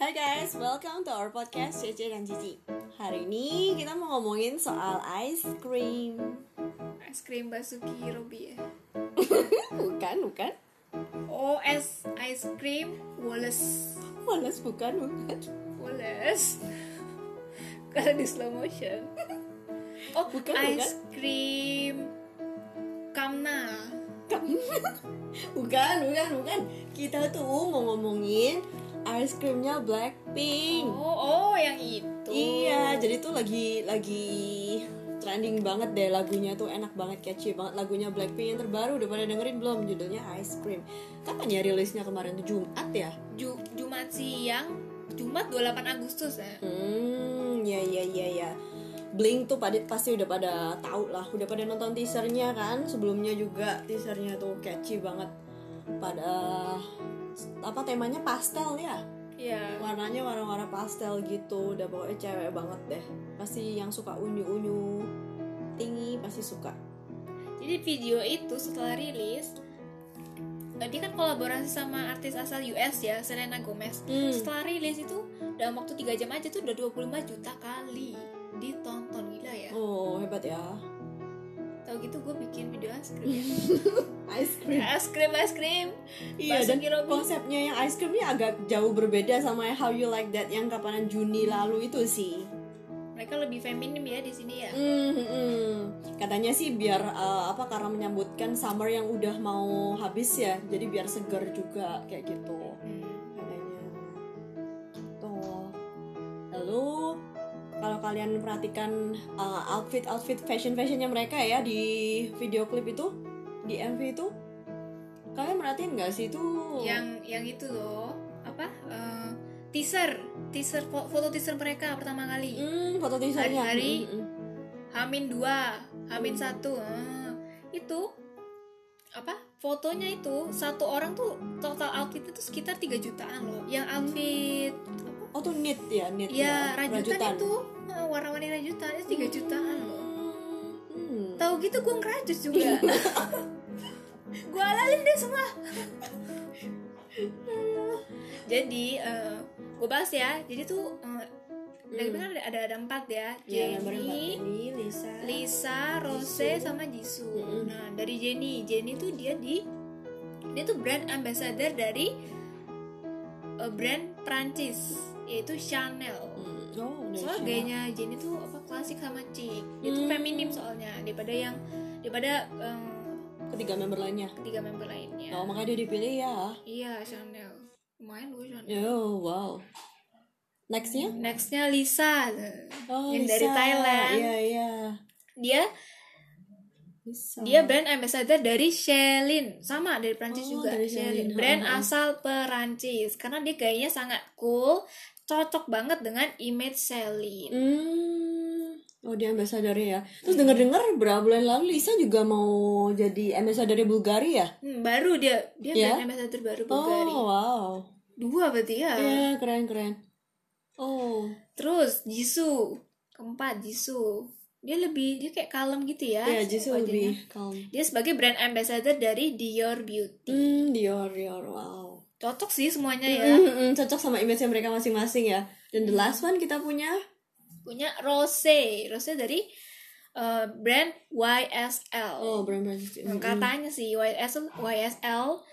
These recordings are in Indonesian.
Hai guys, welcome to our podcast Cece dan Cici. Hari ini kita mau ngomongin soal ice cream. Es krim Basuki Robi ya? Bukan, bukan. Oh es ice cream Wallace. Wallace bukan, bukan. Wallace. Kalau di slow motion. Oh Bukan, ice cream Kamna. Bukan, bukan, bukan. Kita tuh mau ngomongin ice creamnya Blackpink. Oh oh yang itu. Iya, jadi tuh lagi lagi trending banget deh lagunya tuh enak banget catchy banget lagunya Blackpink yang terbaru udah pada dengerin belum? Judulnya Ice Cream. Kapan ya rilisnya kemarin tuh? Jumat ya? Ju Jumat siang. Jumat 28 Agustus ya. Hmm ya ya ya ya. Blink tuh pada pasti udah pada tahu lah udah pada nonton teasernya kan? Sebelumnya juga teasernya tuh catchy banget pada apa temanya pastel ya? Iya. Warnanya warna-warna pastel gitu. Udah pokoknya cewek banget deh. Pasti yang suka unyu-unyu tinggi pasti suka. Jadi video itu setelah rilis eh, dia kan kolaborasi sama artis asal US ya Selena Gomez. Hmm. Setelah rilis itu dalam waktu 3 jam aja tuh udah 25 juta kali ditonton. Gila ya. oh hebat ya gitu gue bikin video es krim ya. ice cream es krim es krim. iya dan konsepnya yang ice creamnya agak jauh berbeda sama How You Like That yang kapanan Juni lalu itu sih Mereka lebih feminim ya di sini ya. Hmm, hmm, katanya sih biar uh, apa karena menyambutkan summer yang udah mau habis ya jadi biar seger juga kayak gitu kalian perhatikan outfit outfit fashion fashionnya mereka ya di video klip itu di MV itu kalian merhatiin nggak sih itu Yang yang itu loh apa eh, teaser teaser fo- foto teaser mereka pertama kali. hmm, foto teasernya Hari-hari. Hmm, hmm, Hamin dua, Hamin satu, ah, itu apa? Fotonya itu satu orang tuh total outfitnya tuh sekitar 3 jutaan loh. Yang outfit? Oh tuh knit ya knit Ya rajutan, itu ah, warna-warni rajutan itu 3 jutaan loh. Hmm. Tahu gitu gue ngerajut juga. gue alalin deh semua. Jadi gue bahas ya. Jadi tuh uh, dari kan ada, ada ada empat ya. ya Mbak Jenny, Jenny, Lisa Lisa, Rose, sama Jisoo. Mm-mm. Nah, dari Jenny, Jenny tuh dia di dia tuh brand ambassador dari uh, brand Prancis yaitu Chanel. Hmm. oh dari Soalnya gayanya Jenny tuh apa klasik sama chic. Dia tuh Hmm. feminim soalnya daripada yang daripada um, ketiga member lainnya ketiga member lainnya. oh makanya dia dipilih ya Iya, Chanel. Lumayan gue Chanel. oh wow nextnya Nextnya Lisa, oh, yang dari Lisa. Thailand. iya iya Dia Lisa. Dia brand ambassador dari Shein, sama dari Prancis Oh, juga. dari brand ha. asal Perancis. Karena dia kayaknya sangat cool, cocok banget dengan image Shein. Hmm. Oh dia ambassador ya. Terus denger-dengar berapa bulan lalu Lisa juga mau jadi ambassador Bulgari ya? Hmm, baru dia, dia Ya? brand ambassador baru Bulgari. Oh wow. Dua berarti ya. Iya keren keren. Oh. Terus Jisoo, keempat Jisoo. Dia lebih dia kayak kalem gitu ya. Iya Jisoo wajahnya. lebih calm. Dia sebagai brand ambassador dari Dior Beauty. Hmm Dior Dior wow. Cocok sih semuanya ya. Hmm, hmm, cocok sama image mereka masing-masing ya. Dan the last one kita punya Punya Rose, Rose dari eh, brand YSL. oh brand brand. Nah, katanya sih YSL YSL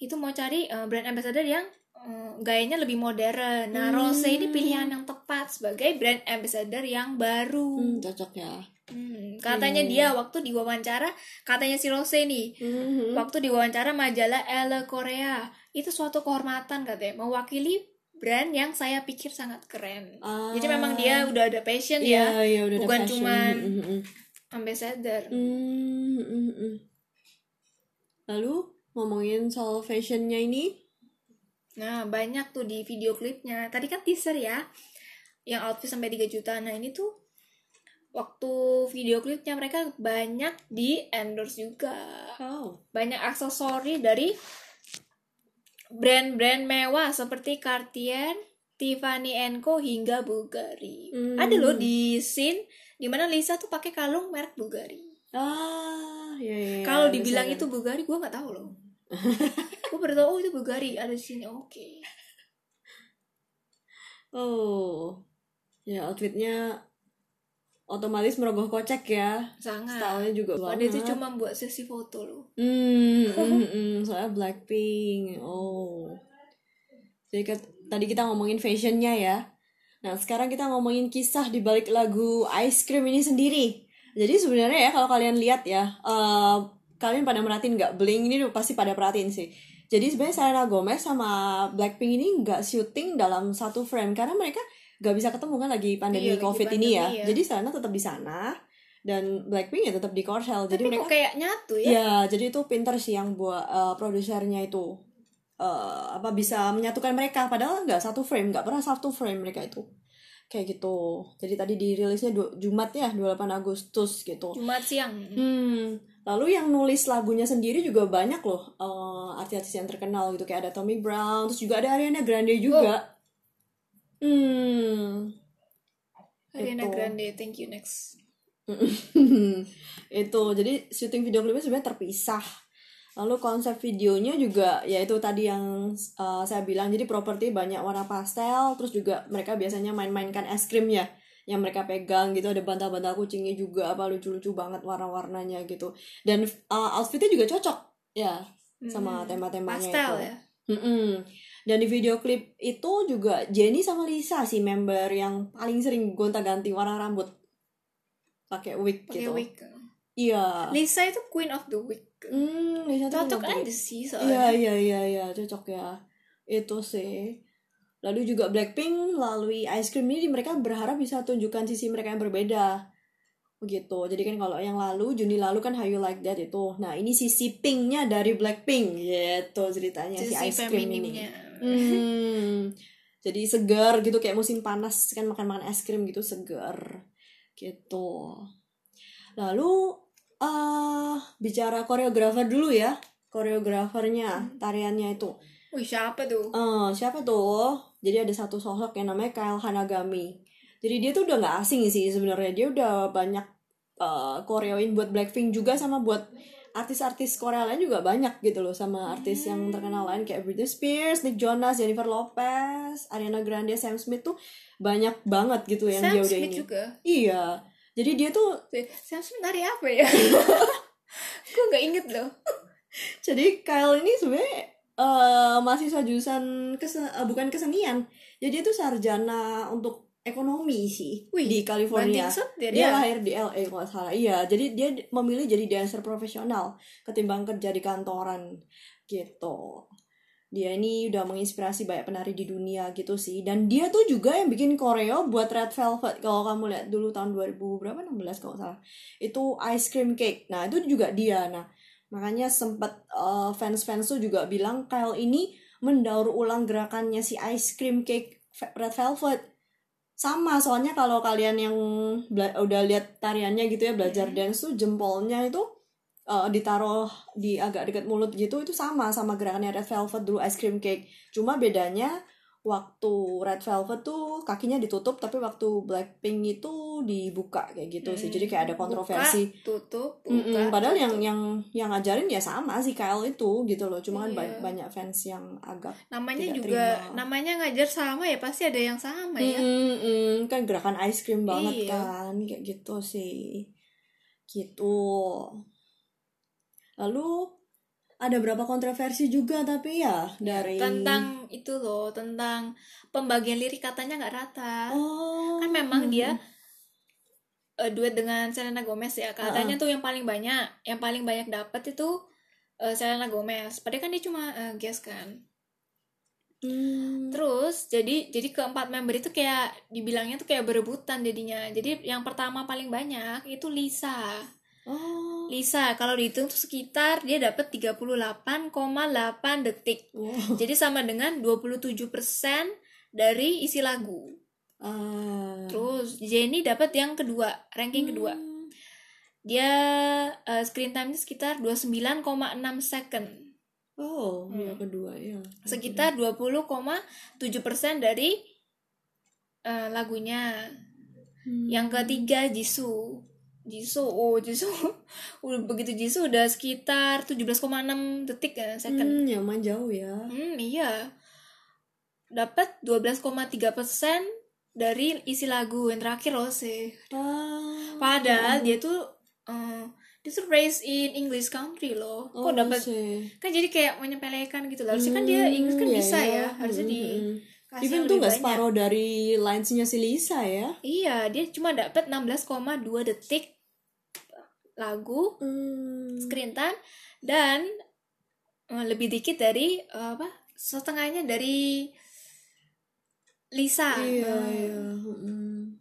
itu mau cari eh, brand ambassador yang eh, gayanya lebih modern. Nah, Rose ini pilihan yang tepat sebagai brand ambassador yang baru. Hmm, cocok ya. Hmm, katanya dia waktu diwawancara, katanya si Rose nih, Hmm, waktu diwawancara majalah Elle Korea, itu suatu kehormatan katanya, mewakili brand yang saya pikir sangat keren. Ah. Jadi memang dia udah ada passion Iya ya, iya udah ada bukan fashion. cuman Hmm, hmm, hmm. ambassador. Hmm, hmm, hmm. Lalu ngomongin soal fashionnya ini, Nah, banyak tuh di video klipnya. Tadi kan teaser ya. Yang outfit sampai 3 juta. Nah, ini tuh waktu video klipnya mereka banyak di endorse juga. oh, Banyak aksesori dari brand-brand mewah seperti Cartier, Tiffany Co hingga Bulgari. Hmm. Ada loh di scene di mana Lisa tuh pakai kalung merek Bulgari. ah, ya, ya, ya, Kalau dibilang itu Bulgari, gue nggak tahu loh. Gue baru tahu oh itu Bulgari ada di sini. Oke. Oh, ya outfitnya otomatis merogoh kocek ya. sangat Stylenya juga Padahal itu banget. cuma buat sesi foto loh Hmm, hmm, hmm, soalnya Blackpink. Oh. Jadi kat- tadi kita ngomongin fashionnya ya. Nah, sekarang kita ngomongin kisah di balik lagu Ice Cream ini sendiri. Jadi sebenarnya ya kalau kalian lihat ya, eh, kalian pada merhatiin nggak Blink ini pasti pada perhatiin sih. Jadi sebenarnya Selena Gomez sama Blackpink ini nggak syuting dalam satu frame karena mereka nggak bisa ketemu kan lagi pandemi Iya, lagi COVID ini ya. pandemi ya. Jadi Selena tetap di sana dan Blackpink ya tetap di Korsel. Jadi mereka kok kayak nyatu ya Ya, jadi itu pinter sih yang buat eh, produsernya itu eh, apa bisa menyatukan mereka padahal nggak satu frame, nggak pernah satu frame mereka itu. Kayak gitu. Jadi tadi dirilisnya du- Jumat ya, 28 Agustus gitu. Jumat siang Hmm, lalu yang nulis lagunya sendiri juga banyak loh eh, artis-artis yang terkenal gitu kayak ada Tommy Brown, terus juga ada Ariana Grande juga. Hmm. Ariana Gitu. Grande thank you next itu jadi syuting video klipnya sebenarnya terpisah lalu konsep videonya juga ya itu tadi yang uh, saya bilang jadi properti banyak warna pastel terus juga mereka biasanya main-mainkan es krim ya yang mereka pegang gitu ada bantal-bantal kucingnya juga apa lucu-lucu banget warna-warnanya gitu dan uh, outfitnya juga cocok ya sama Hmm, tema-temanya pastel itu ya Mm-mm. Dan di video klip itu juga Jenny sama Lisa sih member yang paling sering gonta-ganti warna rambut pakai wig pakai gitu. wig Iya. Lisa itu queen of the wig Hmm, Lisa cocok aja sih Iya, soalnya iya, iya, iya, cocok ya. Itu sih. Lalu juga Blackpink melalui Ice Cream ini mereka berharap bisa tunjukkan sisi mereka yang berbeda. Begitu. Jadi kan kalau yang lalu Juni lalu kan How You Like That itu. Nah, ini sisi pinknya dari Blackpink gitu ceritanya si sisi Ice Cream ini. Hmm. Jadi segar gitu kayak musim panas kan makan-makan es krim gitu segar gitu. Lalu eh bicara koreografer dulu ya. Koreografernya, tariannya itu. Wih siapa tuh Eh siapa tuh? Jadi ada satu sosok yang namanya Kyle Hanagami. Jadi dia tuh udah nggak asing sih sebenarnya. Dia udah banyak eh koreoin buat Blackpink juga sama buat artis-artis Korea lain juga banyak gitu loh sama artis yang terkenal lain kayak Britney Spears, Nick Jonas, Jennifer Lopez, Ariana Grande, Sam Smith tuh banyak banget gitu yang Sam dia udah Smith ini. juga Iya. Jadi dia tuh Sam Smith nari apa ya gue nggak inget loh jadi Kyle ini sebenarnya eh mahasiswa jurusan kese- eh, bukan kesenian. Jadi dia tuh sarjana untuk ekonomi sih Wih, di California. Dia, Dia dia. lahir di LA kalau salah. Iya, jadi dia memilih jadi dancer profesional ketimbang kerja di kantoran gitu. Dia ini udah menginspirasi banyak penari di dunia gitu sih. Dan dia tuh juga yang bikin koreo buat Red Velvet. Kalau kamu lihat dulu tahun 2000 berapa 16 kalau salah. Itu Ice Cream Cake. Nah, itu juga dia. Nah, makanya sempat eh, fans-fans tuh juga bilang Kyle ini mendaur ulang gerakannya si Ice Cream Cake Red Velvet sama soalnya kalau kalian yang bela- udah lihat tariannya gitu ya belajar Hmm. dance tuh jempolnya itu uh, ditaruh di agak dekat mulut gitu itu sama sama gerakannya red velvet dulu ice cream cake cuma bedanya waktu red velvet tuh kakinya ditutup tapi waktu blackpink itu dibuka kayak gitu sih. Jadi kayak ada kontroversi. buka, tutup buka, padahal yang tutup. yang yang ngajarin ya sama sih Kyle itu gitu loh. Cuma kan ba- banyak fans yang agak namanya tidak juga terima. namanya ngajar sama ya pasti ada yang sama ya. Mm-mm, kan gerakan ice cream banget Iya. kan kayak gitu sih. Gitu. Lalu ada berapa kontroversi juga tapi ya dari tentang itu loh tentang pembagian lirik katanya nggak rata. Oh. Kan memang dia eh, duet dengan Selena Gomez ya. Katanya tuh yang paling banyak yang paling banyak dapat itu eh, Selena Gomez. Padahal kan dia cuma eh, guest kan. Hmm. terus jadi jadi keempat member itu kayak dibilangnya tuh kayak berebutan jadinya. Jadi yang pertama paling banyak itu Lisa. Oh Lisa kalau dihitung tuh sekitar dia dapat 38,8 detik wow. jadi sama dengan 27% dari isi lagu Ah. terus Jenny dapat yang kedua ranking kedua Hmm. dia eh, screen time-nya sekitar 29,6 second oh Hmm. yang kedua ya sekitar 20,7% dari eh, lagunya Hmm. yang ketiga Jisoo Jisoo oh Jisoo udah begitu Jisoo udah sekitar 17,6 detik ya second hmm, yang main jauh ya hmm iya dapat 12,3 persen dari isi lagu yang terakhir Rose. Ah. Padahal dia tuh eh, dia tuh raised in English country loh. Oh, Kok dapat sih. kan jadi kayak menyepelekan gitu. Harusnya kan dia Inggris kan Hmm, bisa iya, ya. iya. Harusnya Hmm, di hmm, hmm. Kasih Even tuh banyak. separuh dari linesnya si Lisa ya. Iya, dia cuma dapat 16,2 detik lagu Hmm. screen time dan eh, lebih dikit dari eh, apa setengahnya dari Lisa Iya, iya. Mm.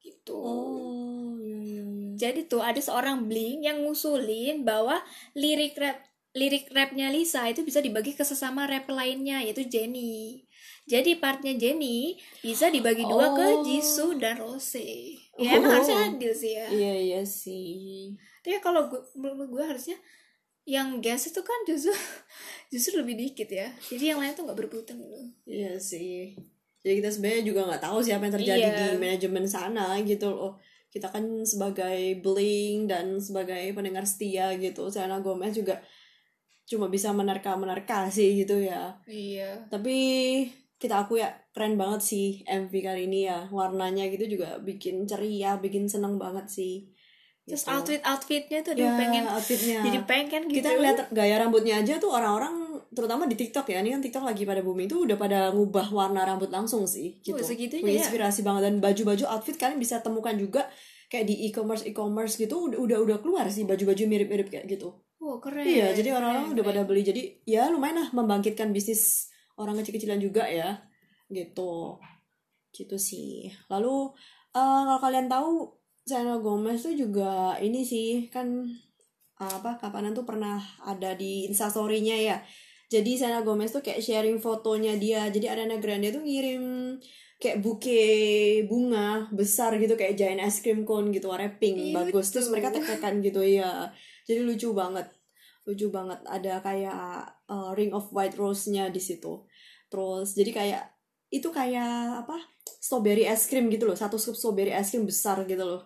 gitu Oh, iya, iya, iya. jadi tuh ada seorang Blink yang ngusulin bahwa lirik rap lirik rapnya Lisa itu bisa dibagi ke sesama rap lainnya yaitu Jenny jadi partnya Jenny bisa dibagi dua ke Oh. Jisoo dan Rose ya emang Oh. harusnya adil sih ya Iya, iya sih. Tapi ya kalau gue, gue harusnya yang gas itu kan justru justru lebih dikit ya. Jadi yang lain tuh nggak berebutan gitu. Iya sih. Jadi kita sebenarnya juga nggak tahu sih apa yang terjadi Iya. di manajemen sana gitu loh. Kita kan sebagai bling dan sebagai pendengar setia gitu. Selena Gomez juga cuma bisa menerka-menerka sih gitu ya. Iya. Tapi kita aku ya keren banget sih MV kali ini ya. Warnanya gitu juga bikin ceria, bikin seneng banget sih. Terus Gitu. outfit outfitnya tuh dia ya, pengen outfitnya. jadi pengen gitu. kita ngeliat gaya rambutnya aja tuh orang-orang terutama di TikTok ya ini kan TikTok lagi pada booming tuh udah pada ngubah warna rambut langsung sih gitu Oh, segitunya ya? banget dan baju-baju outfit kalian bisa temukan juga kayak di e-commerce e-commerce gitu udah udah keluar sih baju-baju mirip-mirip kayak gitu Oh keren. iya jadi orang-orang udah pada beli jadi ya lumayan lah membangkitkan bisnis orang kecil-kecilan juga ya gitu. Gitu sih. Lalu eh, kalau kalian tahu Selena Gomez tuh juga ini sih kan apa kapanan tuh pernah ada di instastorynya ya. Jadi Selena Gomez tuh kayak sharing fotonya dia. Jadi Ariana Grande tuh ngirim kayak buke bunga besar gitu kayak giant ice cream cone gitu warna pink Ih, bagus. lucu. terus mereka tek-tekan gitu ya jadi lucu banget. Lucu banget. Ada kayak uh, ring of white rose-nya di situ terus jadi kayak itu kayak apa strawberry es krim gitu loh satu scoop strawberry es krim besar gitu loh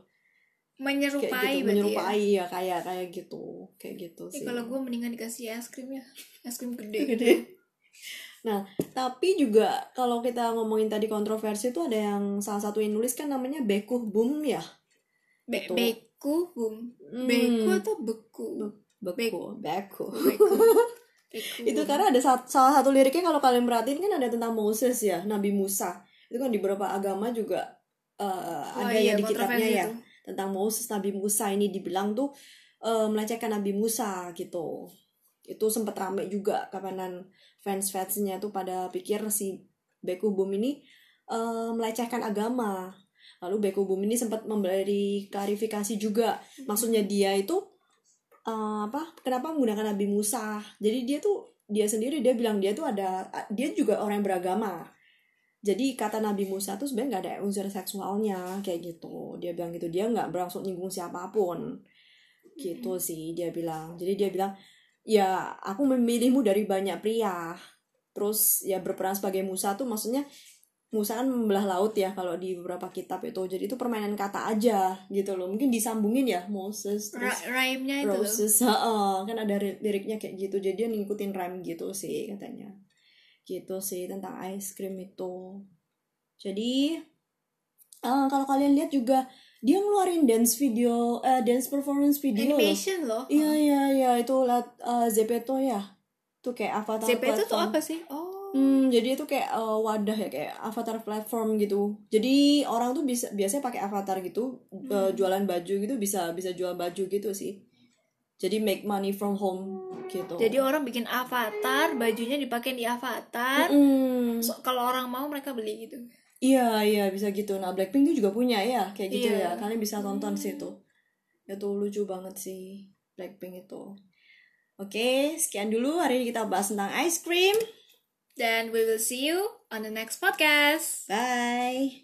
kayak menyerupai gitu berarti ya. menyerupai ya kayak kayak gitu kayak gitu Eh, sih kalau gue mendingan dikasih es krim ya. Es krim gede. gede nah tapi juga kalau kita ngomongin tadi kontroversi itu ada yang salah satu yang nulis kan namanya Bekuh Boom ya Be Betul. beku, bum. Hmm, Beku atau beku? Beku Beku Beku. Beku. Itu. Karena ada sa- salah satu liriknya kalau kalian perhatiin kan ada tentang Moses ya Nabi Musa. Itu kan di beberapa agama juga uh, Oh ada iya, ya di kitabnya ya tuh. tentang Moses Nabi Musa ini dibilang tuh uh, melecehkan Nabi Musa gitu. Itu sempet rame juga kapanan fans-fansnya tuh pada pikir si Beku Boom ini uh, melecehkan agama. Lalu Beku Boom ini sempat memberi klarifikasi juga. Maksudnya dia itu uh, apa kenapa menggunakan Nabi Musa? Jadi dia tuh dia sendiri dia bilang dia tuh ada dia juga orang yang beragama. Jadi kata Nabi Musa tuh sebenarnya nggak ada unsur seksualnya kayak gitu. Dia bilang gitu dia nggak bermaksud nyinggung siapa pun. Gitu sih dia bilang. Jadi dia bilang ya aku memilihmu dari banyak pria. Terus ya berperan sebagai Musa tuh maksudnya Musa kan membelah laut ya kalau di beberapa kitab itu. Jadi itu permainan kata aja gitu loh. Mungkin disambungin ya Moses terus Ra- rhyme-nya itu. Roses heeh, kan ada ri- liriknya kayak gitu. Jadi dia ngikutin rhyme gitu sih katanya. Gitu sih tentang ice cream itu. Jadi eh, kalau kalian lihat juga dia ngeluarin dance video eh, dance performance video Animation loh. iya iya iya. Itu liat eh, Zepeto ya. Tuh kayak avatar ZP itu tuh apa sih? Oh. Hmm, jadi itu kayak eh, wadah ya kayak avatar platform gitu. Jadi orang tuh bisa biasanya pakai avatar gitu, eh, jualan baju gitu bisa bisa jual baju gitu sih. Jadi make money from home gitu. Jadi orang bikin avatar, bajunya dipakai di avatar. Mm, So, kalau orang mau mereka beli gitu. iya iya bisa gitu. Nah Blackpink tuh juga punya ya kayak gitu ya. Iya. Kalian bisa tonton sih itu. Itu lucu banget sih Blackpink itu. Oke, sekian dulu hari ini kita bahas tentang ice cream. Then we will see you on the next podcast. Bye.